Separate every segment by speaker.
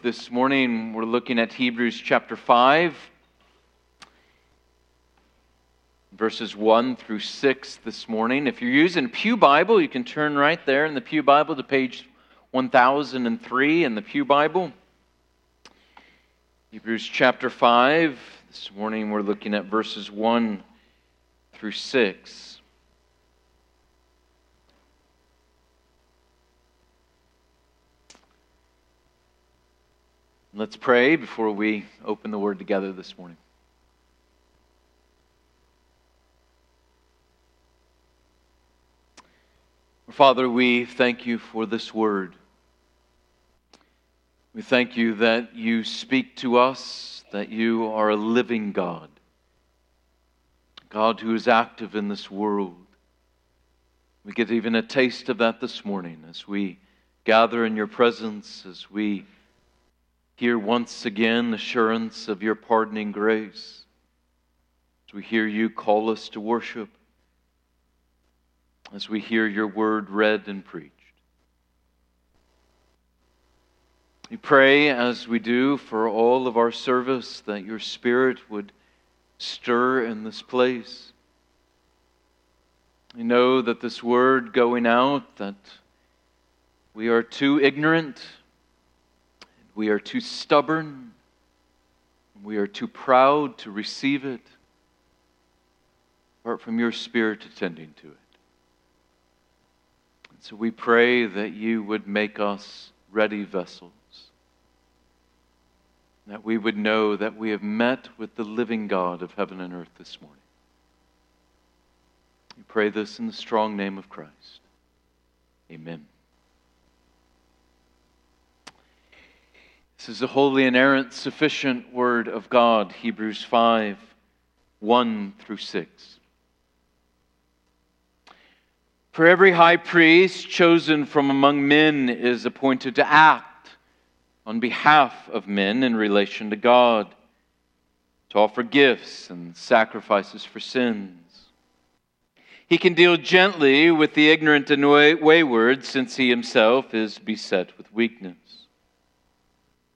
Speaker 1: This morning we're looking at Hebrews chapter 5, verses 1 through 6 this morning. If you're using Pew Bible, you can turn right there in the Pew Bible to page 1003 in the Pew Bible. Hebrews chapter 5. This morning we're looking at verses 1 through 6. Let's pray before we open the word together this morning. Father, we thank you for this word. We thank you that you speak to us, that you are a living God, God who is active in this world. We get even a taste of that this morning as we gather in your presence, as we hear once again assurance of your pardoning grace. As we hear you call us to worship, as we hear your word read and preached. We pray, as we do for all of our service, that your Spirit would stir in this place. We know that this word going out, that we are too ignorant we are too stubborn. We are too proud to receive it apart from your Spirit attending to it. And so we pray that you would make us ready vessels, that we would know that we have met with the living God of heaven and earth this morning. We pray this in the strong name of Christ. Amen. This is the holy, inerrant, sufficient word of God, Hebrews 5 1 through 6. For every high priest chosen from among men is appointed to act on behalf of men in relation to God, to offer gifts and sacrifices for sins. He can deal gently with the ignorant and wayward, since he himself is beset with weakness.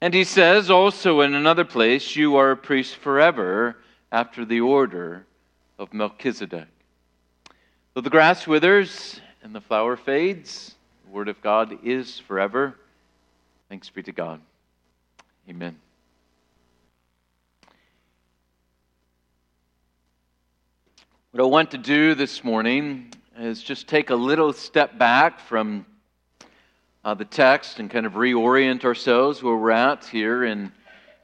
Speaker 1: And he says also in another place, You are a priest forever after the order of Melchizedek. Though the grass withers and the flower fades, the word of God is forever. Thanks be to God. Amen. What I want to do this morning is just take a little step back from uh, the text and kind of reorient ourselves where we're at here in,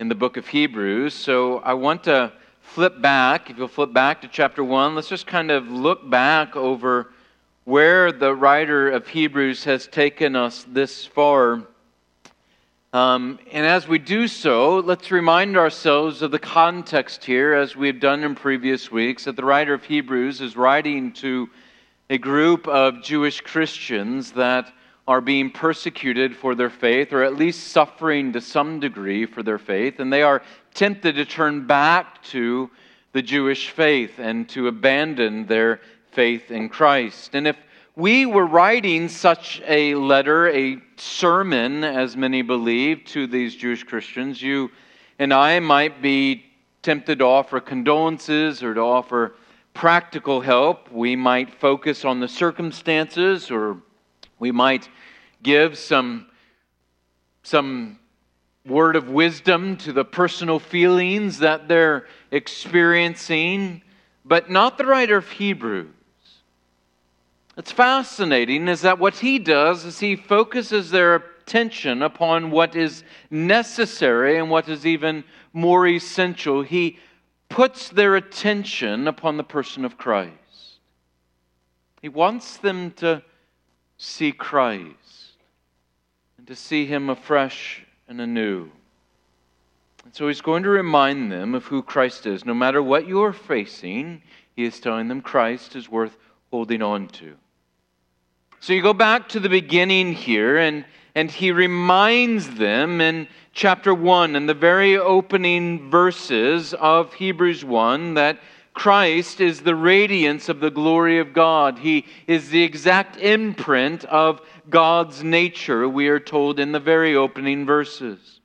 Speaker 1: in the book of Hebrews. So I want to flip back. If you'll flip back to chapter 1, let's just kind of look back over where the writer of Hebrews has taken us this far. Um, and as we do so, let's remind ourselves of the context here, as we've done in previous weeks, that the writer of Hebrews is writing to a group of Jewish Christians that are being persecuted for their faith, or at least suffering to some degree for their faith, and they are tempted to turn back to the Jewish faith and to abandon their faith in Christ. And if we were writing such a letter, a sermon, as many believe, to these Jewish Christians, you and I might be tempted to offer condolences or to offer practical help. We might focus on the circumstances or we might give some, some word of wisdom to the personal feelings that they're experiencing, but not the writer of Hebrews. It's fascinating is that what he does is he focuses their attention upon what is necessary and what is even more essential. He puts their attention upon the person of Christ. He wants them to see Christ and to see him afresh and anew. And so he's going to remind them of who Christ is. No matter what you're facing, he is telling them Christ is worth holding on to. So you go back to the beginning here, and, and he reminds them in chapter 1, in the very opening verses of Hebrews 1, that Christ is the radiance of the glory of God. He is the exact imprint of God's nature, we are told in the very opening verses.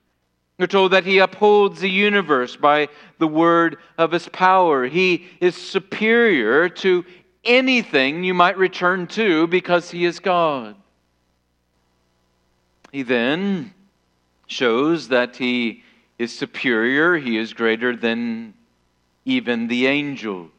Speaker 1: We're told that He upholds the universe by the word of His power. He is superior to anything you might return to because He is God. He then shows that He is superior, He is greater than even the angels.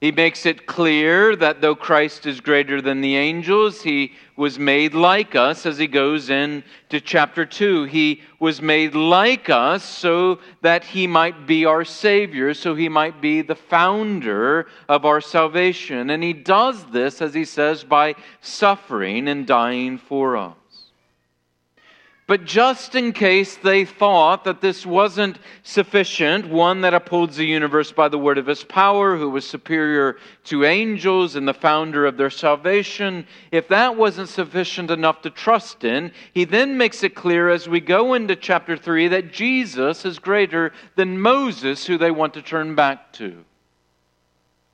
Speaker 1: He makes it clear that though Christ is greater than the angels, he was made like us as he goes into chapter 2. He was made like us so that he might be our Savior, so he might be the founder of our salvation. And he does this, as he says, by suffering and dying for us. But just in case they thought that this wasn't sufficient, one that upholds the universe by the word of his power, who was superior to angels and the founder of their salvation, if that wasn't sufficient enough to trust in, he then makes it clear as we go into chapter 3 that Jesus is greater than Moses, who they want to turn back to.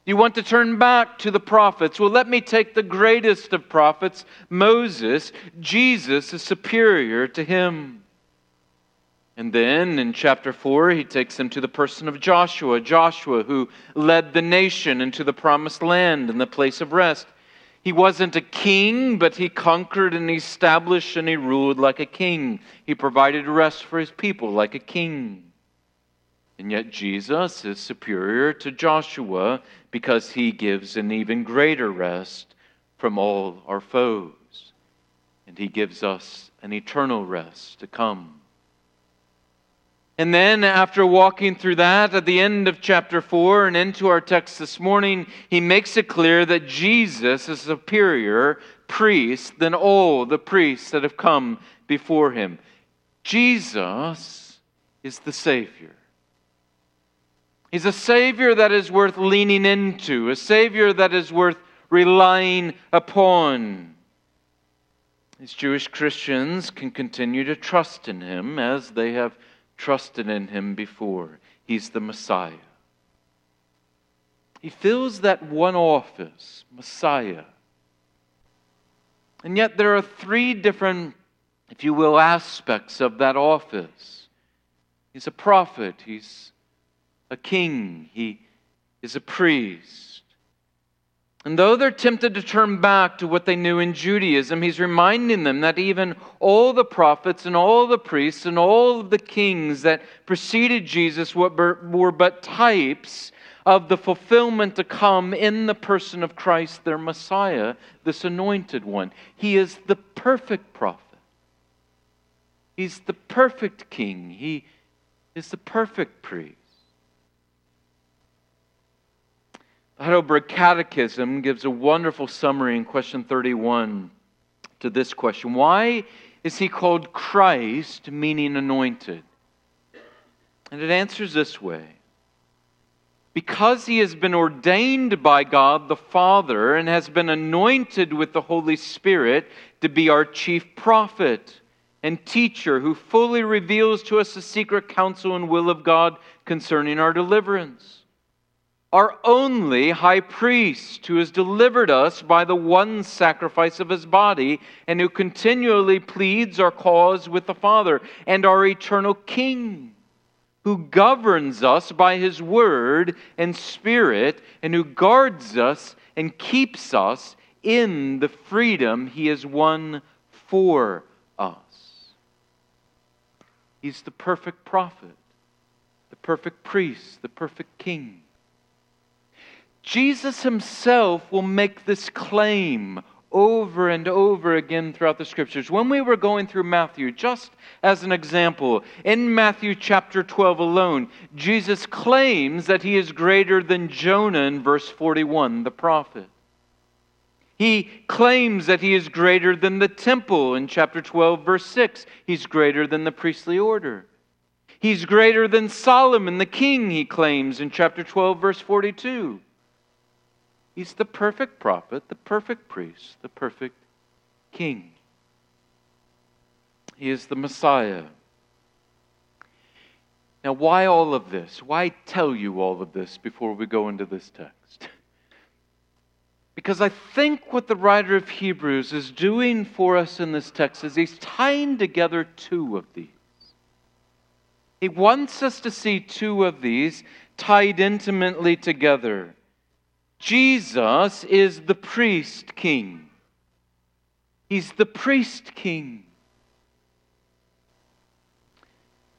Speaker 1: You want to turn back to the prophets? Well, let me take the greatest of prophets, Moses. Jesus is superior to him. And then in chapter 4, he takes them to the person of Joshua. Joshua, who led the nation into the promised land and the place of rest. He wasn't a king, but he conquered and he established and he ruled like a king. He provided rest for his people like a king. And yet Jesus is superior to Joshua because he gives an even greater rest from all our foes. And he gives us an eternal rest to come. And then, after walking through that, at the end of chapter 4 and into our text this morning, he makes it clear that Jesus is a superior priest than all the priests that have come before him. Jesus is the Savior. He's a Savior that is worth leaning into, a Savior that is worth relying upon. These Jewish Christians can continue to trust in Him as they have trusted in Him before. He's the Messiah. He fills that one office, Messiah. And yet there are three different, if you will, aspects of that office. He's a prophet, he's a king, he is a priest. And though they're tempted to turn back to what they knew in Judaism, he's reminding them that even all the prophets and all the priests and all of the kings that preceded Jesus were but types of the fulfillment to come in the person of Christ, their Messiah, this anointed one. He is the perfect prophet. He's the perfect king. He is the perfect priest. The Heidelberg Catechism gives a wonderful summary in question 31 to this question. Why is he called Christ, meaning anointed? And it answers this way. Because he has been ordained by God the Father and has been anointed with the Holy Spirit to be our chief prophet and teacher who fully reveals to us the secret counsel and will of God concerning our deliverance our only high priest who has delivered us by the one sacrifice of his body and who continually pleads our cause with the Father, and our eternal King who governs us by his word and spirit and who guards us and keeps us in the freedom he has won for us. He's the perfect prophet, the perfect priest, the perfect king. Jesus himself will make this claim over and over again throughout the scriptures. When we were going through Matthew, just as an example, in Matthew chapter 12 alone, Jesus claims that he is greater than Jonah in verse 41, the prophet. He claims that he is greater than the temple in chapter 12, verse 6. He's greater than the priestly order. He's greater than Solomon, the king, he claims in chapter 12, verse 42. He's the perfect prophet, the perfect priest, the perfect king. He is the Messiah. Now, why all of this? Why tell you all of this before we go into this text? Because I think what the writer of Hebrews is doing for us in this text is he's tying together two of these. He wants us to see two of these tied intimately together. Jesus is the priest king. He's the priest king.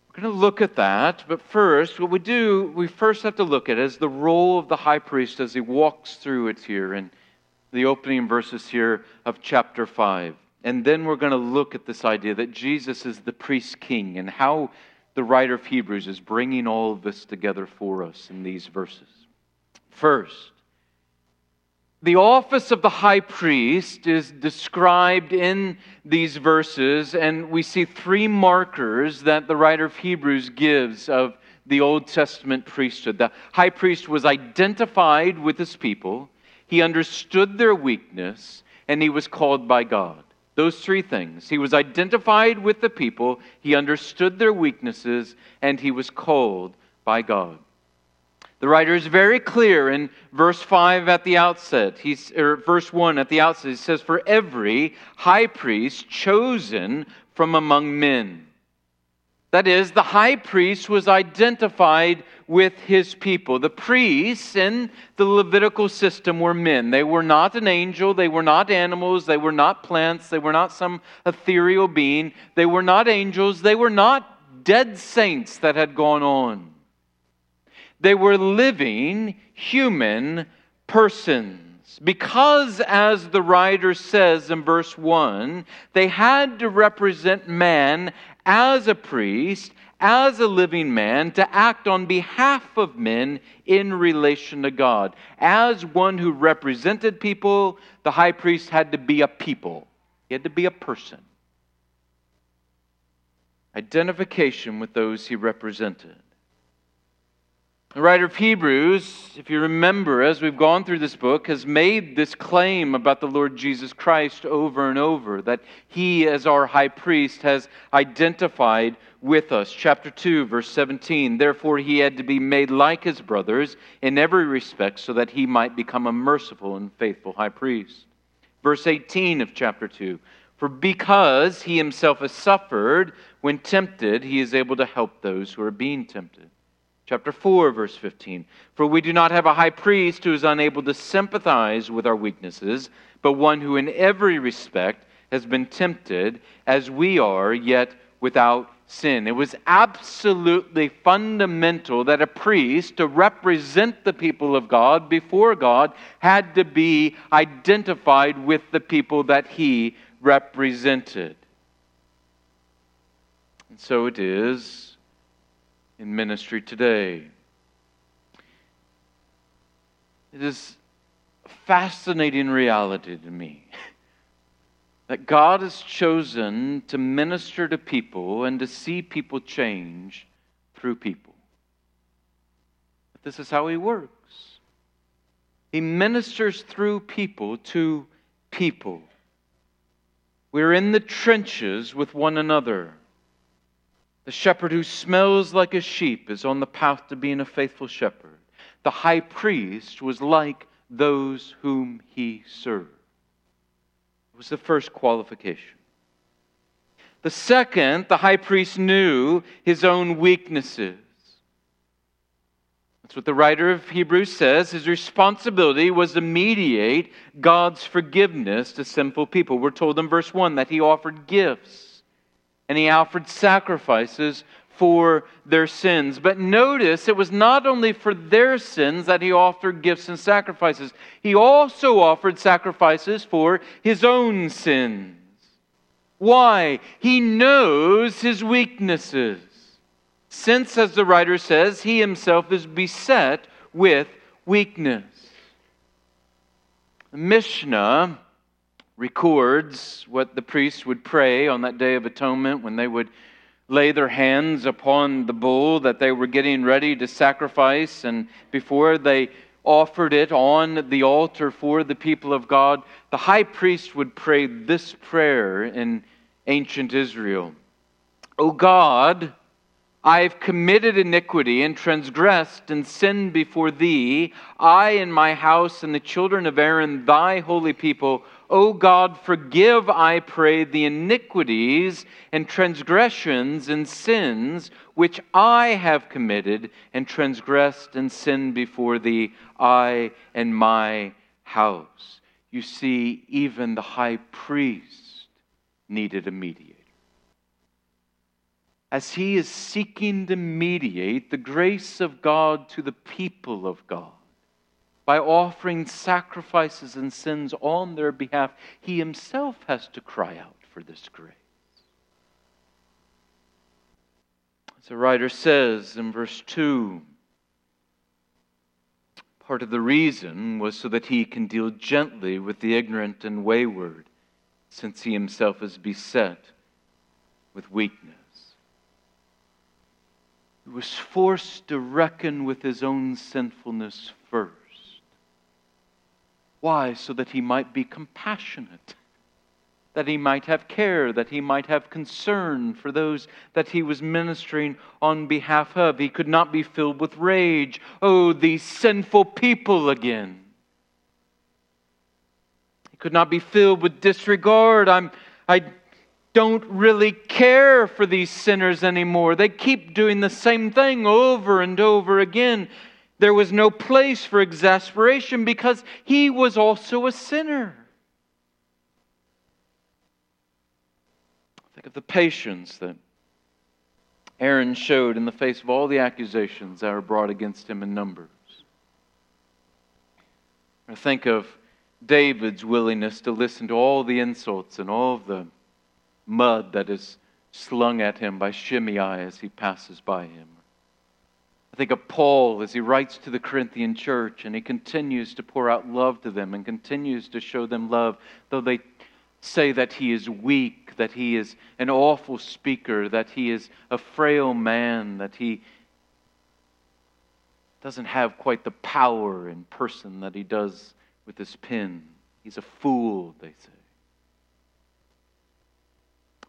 Speaker 1: We're going to look at that, but first, what we do, we first have to look at is the role of the high priest as he walks through it here. in the opening verses here of chapter 5. And then we're going to look at this idea that Jesus is the priest king and how the writer of Hebrews is bringing all of this together for us in these verses. First, the office of the high priest is described in these verses, and we see three markers that the writer of Hebrews gives of the Old Testament priesthood. The high priest was identified with his people, he understood their weakness, and he was called by God. Those three things. He was identified with the people, he understood their weaknesses, and he was called by God. The writer is very clear in verse 5 at the outset. He's, or verse 1 at the outset. He says, For every high priest chosen from among men. That is, the high priest was identified with his people. The priests in the Levitical system were men. They were not an angel, they were not animals, they were not plants, they were not some ethereal being, they were not angels, they were not dead saints that had gone on. They were living human persons. Because, as the writer says in verse 1, they had to represent man as a priest, as a living man, to act on behalf of men in relation to God. As one who represented people, the high priest had to be a people, he had to be a person. Identification with those he represented. The writer of Hebrews, if you remember, as we've gone through this book, has made this claim about the Lord Jesus Christ over and over that he, as our high priest, has identified with us. Chapter 2, verse 17. Therefore, he had to be made like his brothers in every respect so that he might become a merciful and faithful high priest. Verse 18 of chapter 2. For because he himself has suffered when tempted, he is able to help those who are being tempted. Chapter 4, verse 15. For we do not have a high priest who is unable to sympathize with our weaknesses, but one who in every respect has been tempted as we are, yet without sin. It was absolutely fundamental that a priest, to represent the people of God before God, had to be identified with the people that he represented. And so it is in ministry today. It is a fascinating reality to me that God has chosen to minister to people and to see people change through people. But this is how He works. He ministers through people to people. We're in the trenches with one another. The shepherd who smells like a sheep is on the path to being a faithful shepherd. The high priest was like those whom he served. It was the first qualification. The second, the high priest knew his own weaknesses. That's what the writer of Hebrews says. His responsibility was to mediate God's forgiveness to sinful people. We're told in verse 1 that he offered gifts and he offered sacrifices for their sins. But notice it was not only for their sins that he offered gifts and sacrifices, he also offered sacrifices for his own sins. Why? He knows his weaknesses. Since, as the writer says, he himself is beset with weakness. Mishnah records what the priests would pray on that Day of Atonement when they would lay their hands upon the bull that they were getting ready to sacrifice, and before they offered it on the altar for the people of God, the high priest would pray this prayer in ancient Israel O God, I've committed iniquity and transgressed and sinned before thee, I and my house and the children of Aaron, thy holy people. O God, forgive, I pray, the iniquities and transgressions and sins which I have committed and transgressed and sinned before thee, I and my house. You see, even the high priest needed a mediator as he is seeking to mediate the grace of God to the people of God by offering sacrifices and sins on their behalf, he himself has to cry out for this grace. As the writer says in verse 2, part of the reason was so that he can deal gently with the ignorant and wayward, since he himself is beset with weakness He was forced to reckon with his own sinfulness first. Why? So that he might be compassionate, that he might have care, that he might have concern for those that he was ministering on behalf of. He could not be filled with rage. Oh, these sinful people again. He could not be filled with disregard. I'm, I don't really care for these sinners anymore. They keep doing the same thing over and over again. There was no place for exasperation because he was also a sinner. Think of the patience that Aaron showed in the face of all the accusations that were brought against him in Numbers. Or think of David's willingness to listen to all the insults and all of the mud that is slung at him by Shimei as he passes by him. Think of Paul as he writes to the Corinthian church and he continues to pour out love to them and continues to show them love, though they say that he is weak, that he is an awful speaker, that he is a frail man, that he doesn't have quite the power in person that he does with his pen. He's a fool, they say.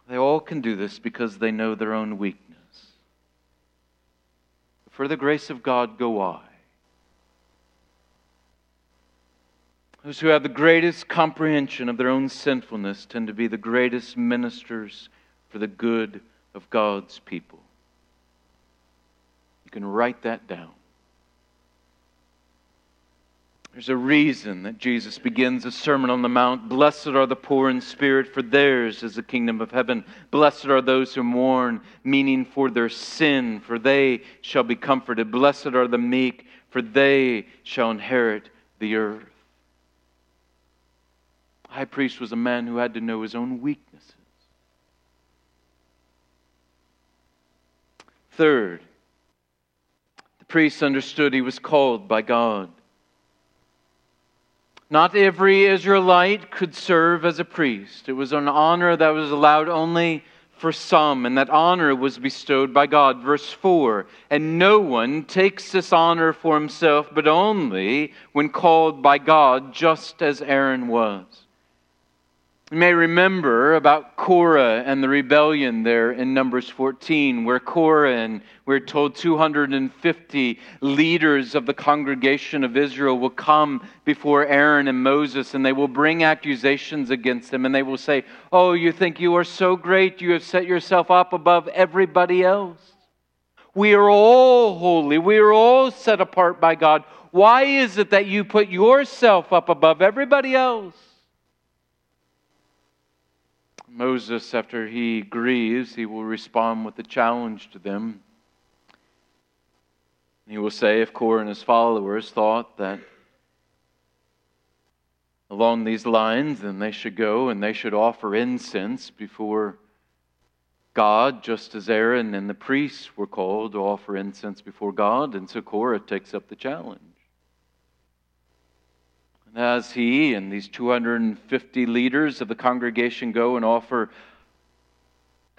Speaker 1: They all can do this because they know their own weakness. For the grace of God go I. Those who have the greatest comprehension of their own sinfulness tend to be the greatest ministers for the good of God's people. You can write that down. There's a reason that Jesus begins a Sermon on the Mount. Blessed are the poor in spirit, for theirs is the kingdom of heaven. Blessed are those who mourn, meaning for their sin, for they shall be comforted. Blessed are the meek, for they shall inherit the earth. The high priest was a man who had to know his own weaknesses. Third, the priest understood he was called by God. Not every Israelite could serve as a priest. It was an honor that was allowed only for some, and that honor was bestowed by God. Verse 4 And no one takes this honor for himself, but only when called by God, just as Aaron was. You may remember about Korah and the rebellion there in Numbers 14, where Korah and we're told 250 leaders of the congregation of Israel will come before Aaron and Moses and they will bring accusations against them and they will say, Oh, you think you are so great, you have set yourself up above everybody else. We are all holy, we are all set apart by God. Why is it that you put yourself up above everybody else? Moses, after he grieves, he will respond with a challenge to them. He will say, if Korah and his followers thought that along these lines, then they should go and they should offer incense before God, just as Aaron and the priests were called to offer incense before God. And so Korah takes up the challenge. And as he and these 250 leaders of the congregation go and offer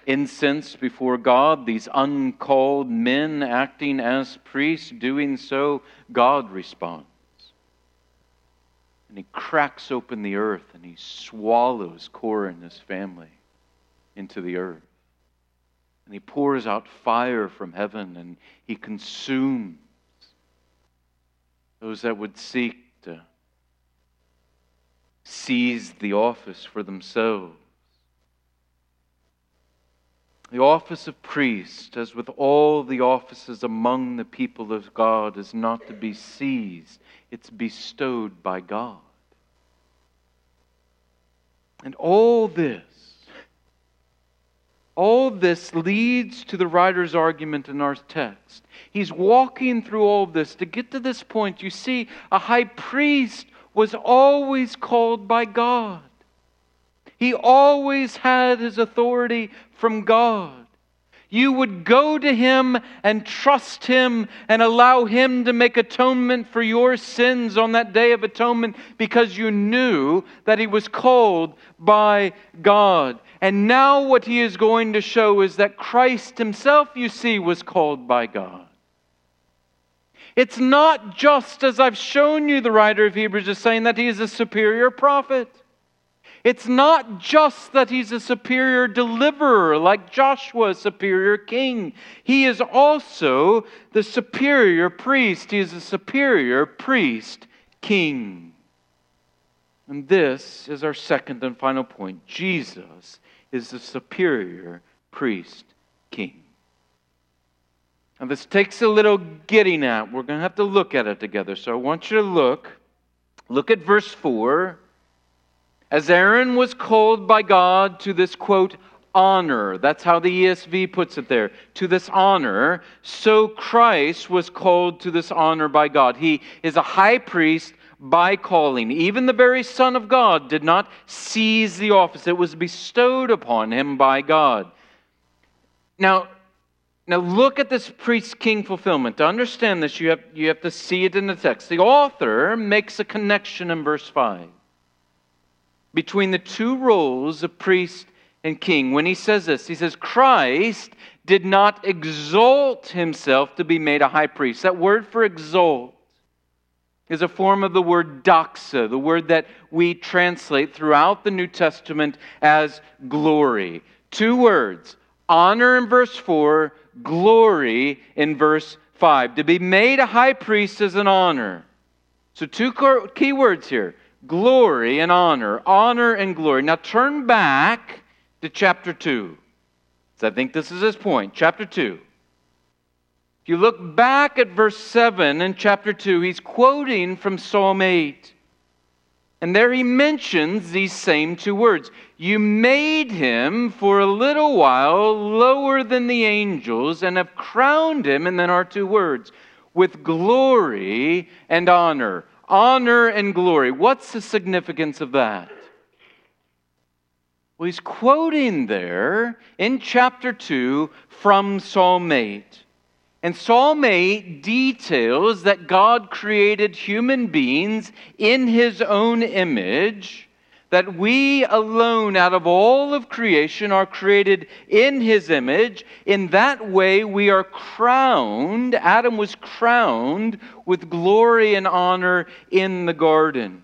Speaker 1: incense before God, these uncalled men acting as priests, doing so, God responds. And he cracks open the earth and he swallows Korah and his family into the earth. And he pours out fire from heaven and he consumes those that would seek to seize the office for themselves. The office of priest, as with all the offices among the people of God, is not to be seized, it's bestowed by God. And all this, all this leads to the writer's argument in our text. He's walking through all this to get to this point. You see, a high priest was always called by God. He always had his authority from God. You would go to him and trust him and allow him to make atonement for your sins on that day of atonement because you knew that he was called by God. And now, what he is going to show is that Christ himself, you see, was called by God. It's not just as I've shown you, the writer of Hebrews is saying, that he is a superior prophet. It's not just that he's a superior deliverer like Joshua, a superior king. He is also the superior priest. He is a superior priest king. And this is our second and final point Jesus is the superior priest king. And this takes a little getting at. We're going to have to look at it together. So I want you to look. Look at verse 4 as Aaron was called by God to this, quote, honor, that's how the ESV puts it there, to this honor, so Christ was called to this honor by God. He is a high priest by calling. Even the very Son of God did not seize the office, it was bestowed upon him by God. Now, now look at this priest king fulfillment. To understand this, you have, you have to see it in the text. The author makes a connection in verse 5 between the two roles of priest and king. When he says this, he says, Christ did not exalt himself to be made a high priest. That word for exalt is a form of the word doxa, the word that we translate throughout the New Testament as glory. Two words honor in verse 4, glory in verse 5. To be made a high priest is an honor. So, two key words here glory and honor, honor and glory. Now turn back to chapter 2. So I think this is his point. Chapter 2. If you look back at verse 7 in chapter 2, he's quoting from Psalm 8. And there he mentions these same two words. You made him for a little while lower than the angels and have crowned him, and then our two words, with glory and honor honor and glory. What's the significance of that? Well, he's quoting there in chapter 2 from Psalm 8. And Psalm 8 details that God created human beings in his own image that we alone out of all of creation are created in his image. In that way, we are crowned. Adam was crowned with glory and honor in the garden.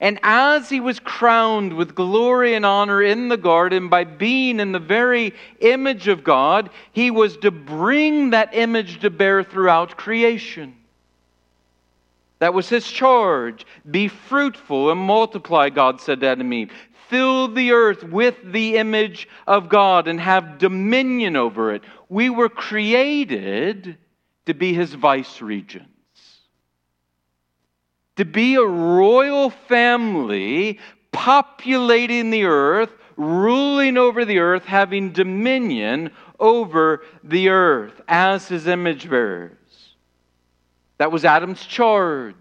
Speaker 1: And as he was crowned with glory and honor in the garden by being in the very image of God, he was to bring that image to bear throughout creation. That was his charge. Be fruitful and multiply, God said to Adam Eve. Fill the earth with the image of God and have dominion over it. We were created to be his vice regents, to be a royal family populating the earth, ruling over the earth, having dominion over the earth as his image bearers. That was Adam's charge.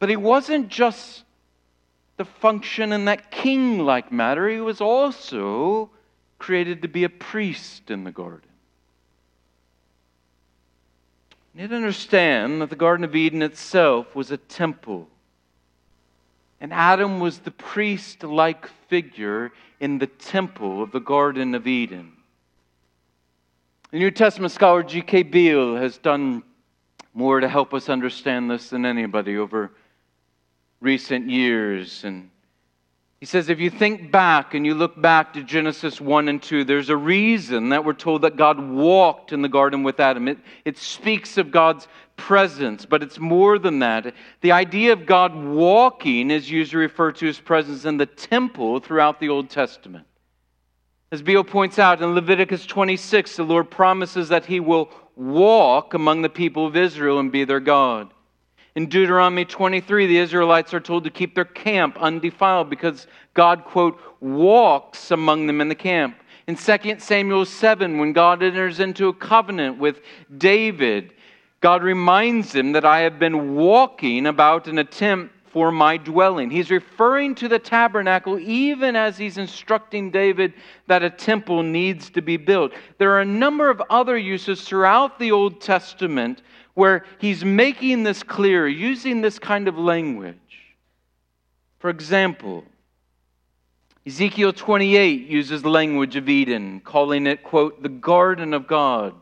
Speaker 1: But he wasn't just to function in that king like matter, he was also created to be a priest in the garden. You need to understand that the Garden of Eden itself was a temple. And Adam was the priest like figure in the temple of the Garden of Eden. The New Testament scholar G.K. Beale has done more to help us understand this than anybody over recent years. And he says, if you think back and you look back to Genesis 1 and 2, there's a reason that we're told that God walked in the garden with Adam. It, it speaks of God's presence, but it's more than that. The idea of God walking is usually referred to his presence in the temple throughout the Old Testament. As Beale points out in Leviticus 26, the Lord promises that he will walk among the people of Israel and be their God. In Deuteronomy 23, the Israelites are told to keep their camp undefiled because God, quote, walks among them in the camp. In 2 Samuel 7, when God enters into a covenant with David, God reminds him that I have been walking about an attempt for my dwelling. He's referring to the tabernacle even as he's instructing David that a temple needs to be built. There are a number of other uses throughout the Old Testament where he's making this clear, using this kind of language. For example, Ezekiel 28 uses language of Eden, calling it, quote, the garden of God,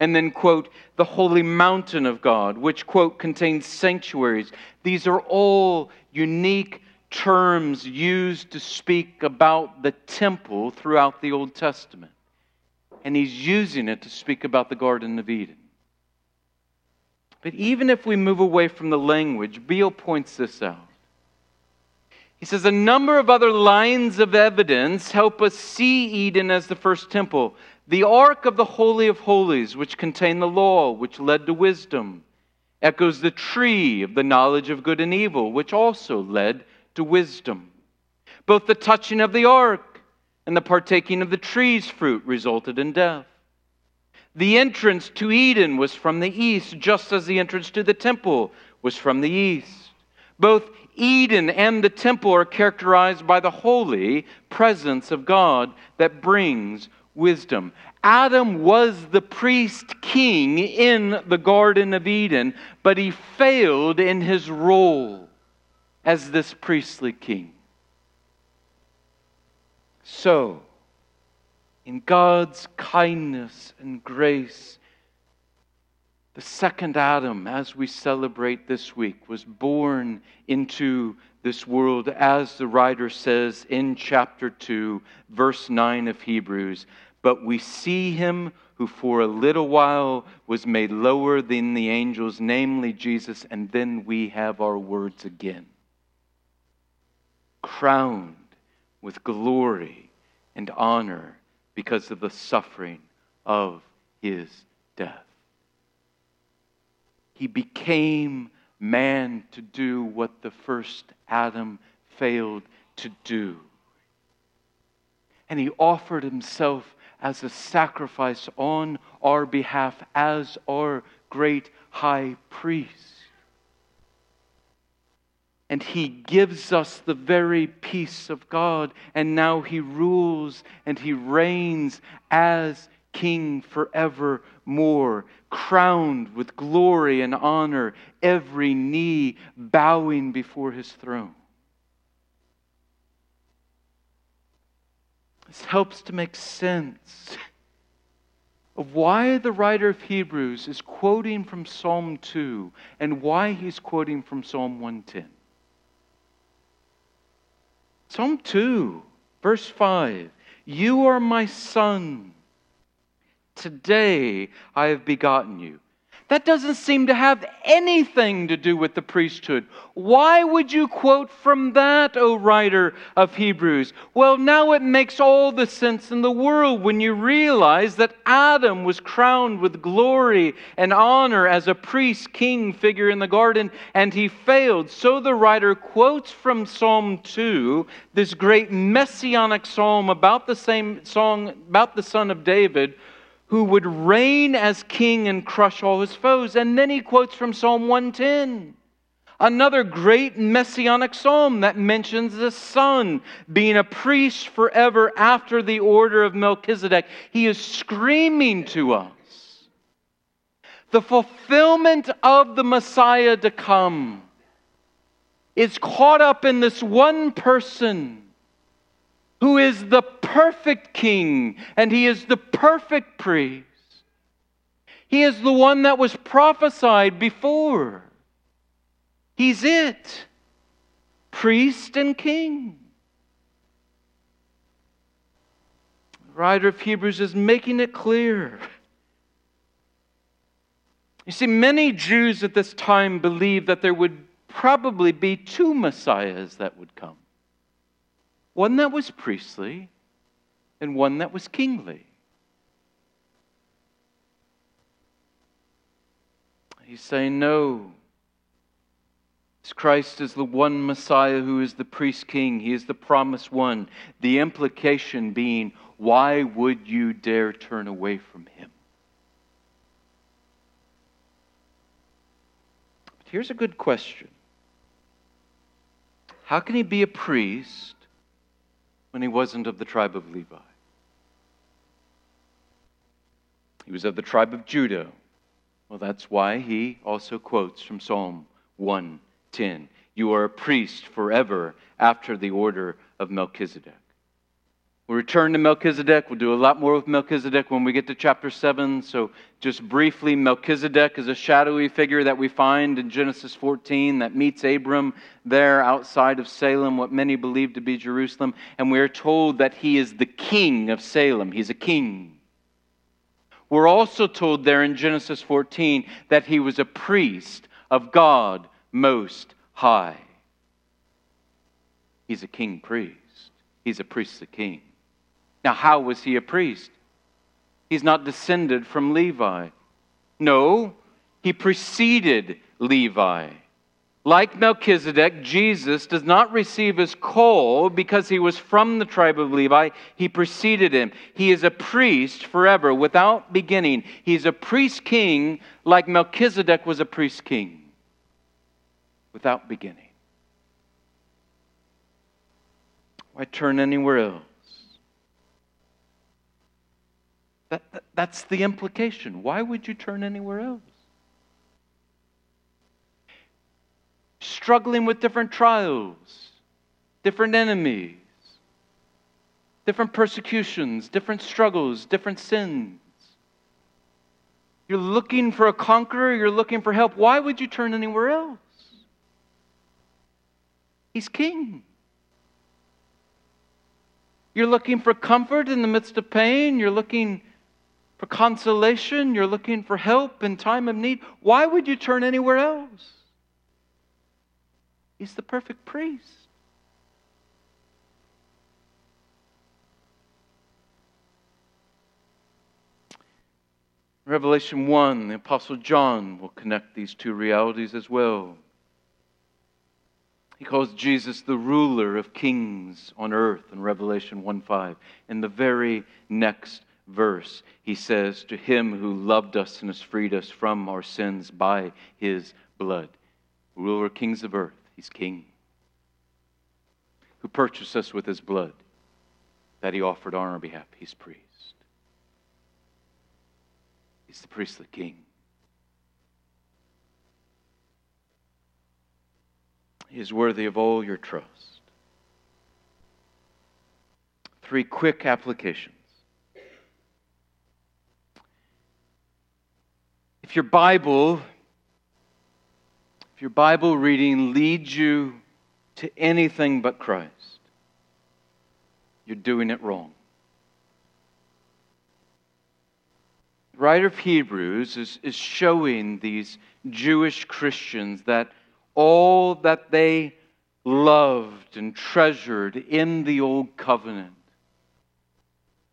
Speaker 1: and then, quote, the holy mountain of God, which, quote, contains sanctuaries. These are all unique terms used to speak about the temple throughout the Old Testament. And he's using it to speak about the Garden of Eden. But even if we move away from the language, Beale points this out. He says a number of other lines of evidence help us see Eden as the first temple. The Ark of the Holy of Holies, which contained the law, which led to wisdom, echoes the tree of the knowledge of good and evil, which also led to wisdom. Both the touching of the ark and the partaking of the tree's fruit resulted in death. The entrance to Eden was from the east, just as the entrance to the temple was from the east. Both Eden and the temple are characterized by the holy presence of God that brings wisdom. Adam was the priest king in the Garden of Eden, but he failed in his role as this priestly king. So, in God's kindness and grace. The second Adam, as we celebrate this week, was born into this world, as the writer says in chapter 2, verse 9 of Hebrews. But we see him who for a little while was made lower than the angels, namely Jesus, and then we have our words again. Crowned with glory and honor because of the suffering of his death. He became man to do what the first Adam failed to do. And he offered himself as a sacrifice on our behalf as our great high priest and he gives us the very peace of God. And now he rules and he reigns as king forevermore, crowned with glory and honor, every knee bowing before his throne. This helps to make sense of why the writer of Hebrews is quoting from Psalm 2 and why he's quoting from Psalm 110. Psalm 2, verse 5 You are my son. Today I have begotten you. That doesn't seem to have anything to do with the priesthood. Why would you quote from that, O writer of Hebrews? Well, now it makes all the sense in the world when you realize that Adam was crowned with glory and honor as a priest king figure in the garden, and he failed. So the writer quotes from Psalm 2, this great messianic psalm about the same song about the son of David who would reign as king and crush all his foes. And then he quotes from Psalm 110, another great messianic psalm that mentions the Son being a priest forever after the order of Melchizedek. He is screaming to us the fulfillment of the Messiah to come, is caught up in this one person who is the perfect king and he is the perfect priest. He is the one that was prophesied before. He's it, priest and king. The writer of Hebrews is making it clear. You see, many Jews at this time believed that there would probably be two messiahs that would come one that was priestly and one that was kingly. He's saying, No. Christ is the one Messiah who is the priest king. He is the promised one. The implication being, why would you dare turn away from him? But here's a good question How can he be a priest when he wasn't of the tribe of Levi? He was of the tribe of Judah. Well, that's why he also quotes from Psalm 110 You are a priest forever after the order of Melchizedek. We'll return to Melchizedek. We'll do a lot more with Melchizedek when we get to chapter 7. So, just briefly, Melchizedek is a shadowy figure that we find in Genesis 14 that meets Abram there outside of Salem, what many believe to be Jerusalem. And we are told that he is the king of Salem. He's a king. We're also told there in Genesis 14 that he was a priest of God Most High. He's a king priest, he's a priest of king. Now, how was he a priest? He's not descended from Levi. No, he preceded Levi. Like Melchizedek, Jesus does not receive his call because he was from the tribe of Levi. He preceded him. He is a priest forever, without beginning. He's a priest king like Melchizedek was a priest king, without beginning. Why turn anywhere else? That, that, that's the implication. Why would you turn anywhere else? Struggling with different trials, different enemies, different persecutions, different struggles, different sins. You're looking for a conqueror, you're looking for help. Why would you turn anywhere else? He's king. You're looking for comfort in the midst of pain. You're looking for consolation, you're looking for help in time of need, why would you turn anywhere else? He's the perfect priest. Revelation 1, the Apostle John will connect these two realities as well. He calls Jesus the ruler of kings on earth in Revelation 1 5. In the very next verse, he says, To him who loved us and has freed us from our sins by his blood. Ruler kings of earth, he's king. Who purchased us with his blood that he offered on our behalf. He's priest. He's the priestly king. He is worthy of all your trust. Three quick applications. If your Bible, if your Bible reading leads you to anything but Christ, you're doing it wrong. The writer of Hebrews is, is showing these Jewish Christians that all that they loved and treasured in the Old Covenant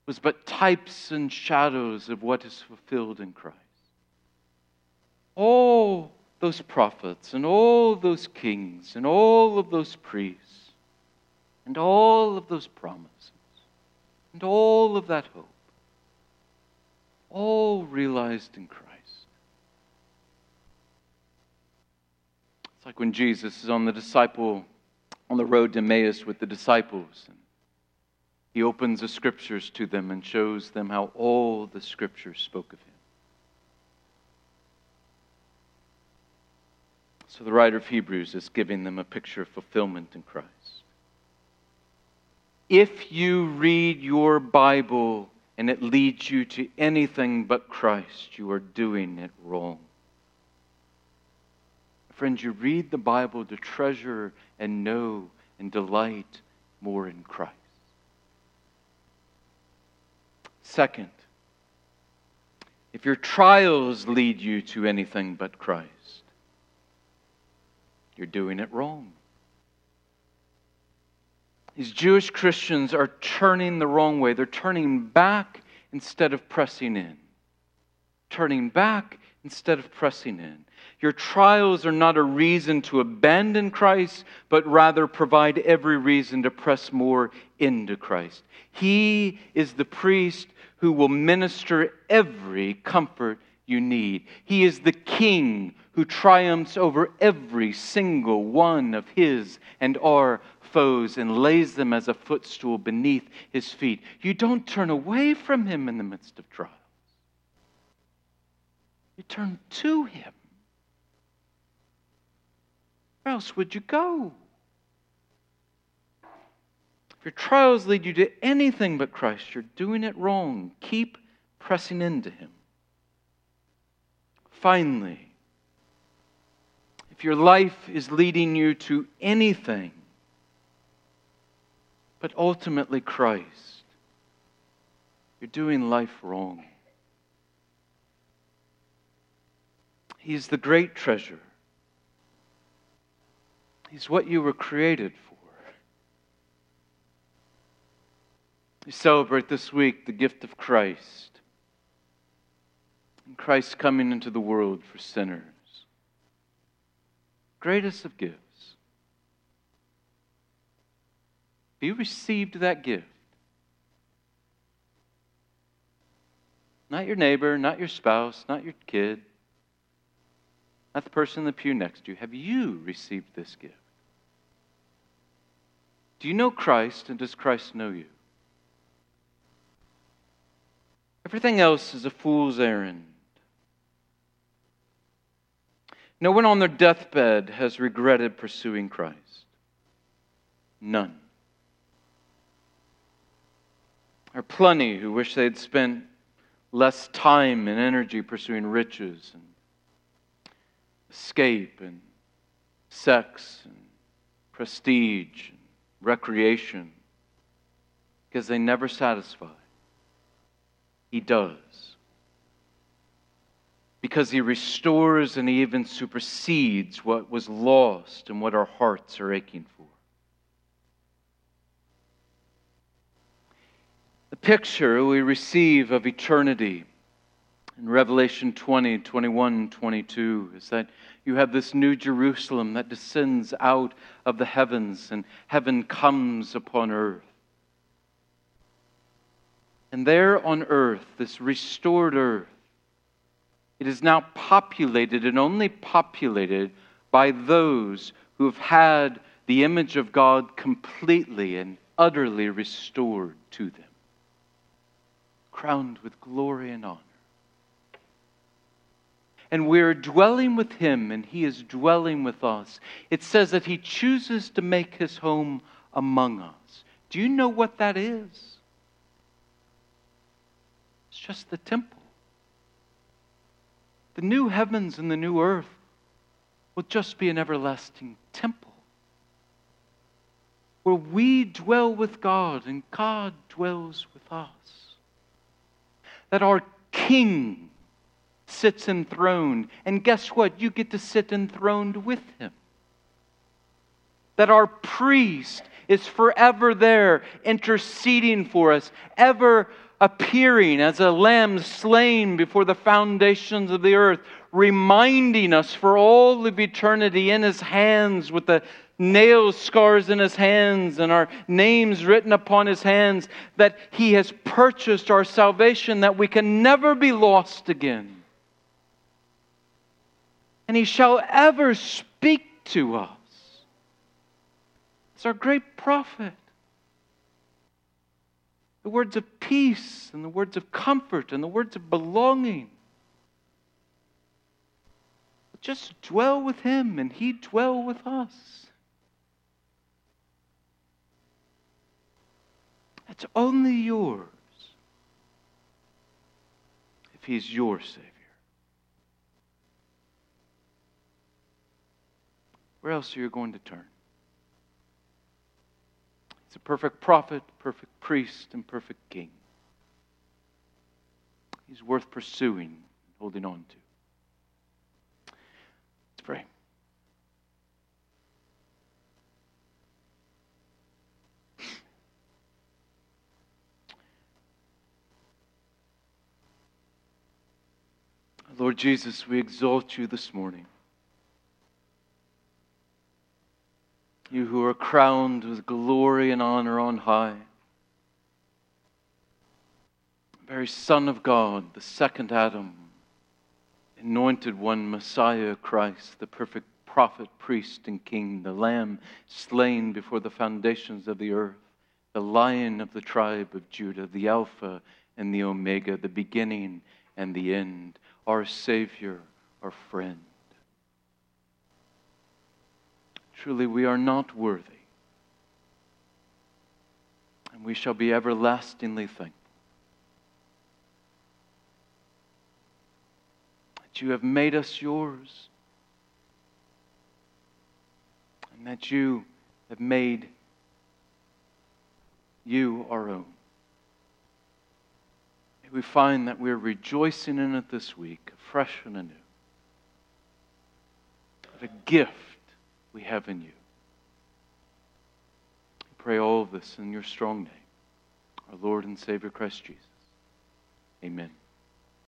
Speaker 1: was but types and shadows of what is fulfilled in Christ all those prophets and all those kings and all of those priests and all of those promises and all of that hope, all realized in Christ. It's like when Jesus is on the disciple on the road to Emmaus with the disciples and he opens the scriptures to them and shows them how all the scriptures spoke of him. So the writer of Hebrews is giving them a picture of fulfillment in Christ. If you read your Bible and it leads you to anything but Christ, you are doing it wrong. Friends, you read the Bible to treasure and know and delight more in Christ. Second, if your trials lead you to anything but Christ, you're doing it wrong. These Jewish Christians are turning the wrong way. They're turning back instead of pressing in. Turning back instead of pressing in. Your trials are not a reason to abandon Christ, but rather provide every reason to press more into Christ. He is the priest who will minister every comfort you need. He is the king who triumphs over every single one of his and our foes and lays them as a footstool beneath his feet. You don't turn away from him in the midst of trials, you turn to him. Where else would you go? If your trials lead you to anything but Christ, you're doing it wrong. Keep pressing into Him. Finally, if your life is leading you to anything but ultimately Christ, you're doing life wrong. He's the great treasure. He's what you were created for. We celebrate this week the gift of Christ. And Christ coming into the world for sinners. Greatest of gifts. Have you received that gift? Not your neighbor, not your spouse, not your kid, not the person in the pew next to you. Have you received this gift? Do you know Christ and does Christ know you? Everything else is a fool's errand. No one on their deathbed has regretted pursuing Christ. None. There are plenty who wish they'd spent less time and energy pursuing riches and escape and sex and prestige and recreation because they never satisfy. He does. Because he restores and he even supersedes what was lost and what our hearts are aching for. The picture we receive of eternity in Revelation 20, 21, 22 is that you have this new Jerusalem that descends out of the heavens and heaven comes upon earth. And there on earth, this restored earth, it is now populated and only populated by those who have had the image of God completely and utterly restored to them, crowned with glory and honor and we're dwelling with him and he is dwelling with us. It says that he chooses to make his home among us. Do you know what that is? It's just the temple. The new heavens and the new earth will just be an everlasting temple where we dwell with God and God dwells with us. That our King sits enthroned. And guess what? You get to sit enthroned with him. That our priest is forever there, interceding for us, ever appearing as a lamb slain before the foundations of the earth, reminding us for all of eternity in his hands with the nail scars in his hands and our names written upon his hands, that he has purchased our salvation, that we can never be lost again and he shall ever speak to us. It's our great prophet. The words of peace and the words of comfort and the words of belonging. just dwell with him and he dwell with us. That's only yours if he's your Savior. Where else are you going to turn? He's a perfect prophet, perfect priest, and perfect king. He's worth pursuing, and holding on to. Let's pray. Lord Jesus, we exalt you this morning. You who are crowned with glory and honor on high. Very Son of God, the second Adam, anointed one, Messiah Christ, the perfect prophet, priest, and king, the Lamb slain before the foundations of the earth, the Lion of the tribe of Judah, the Alpha and the Omega, the beginning and the end our Savior, our friend. Truly, we are not worthy, and we shall be everlastingly thankful that you have made us yours, and that you have made you our own we find that we're rejoicing in it this week, fresh and anew. What a gift we have in you. We pray all of this in your strong name, our Lord and Savior Christ Jesus. Amen.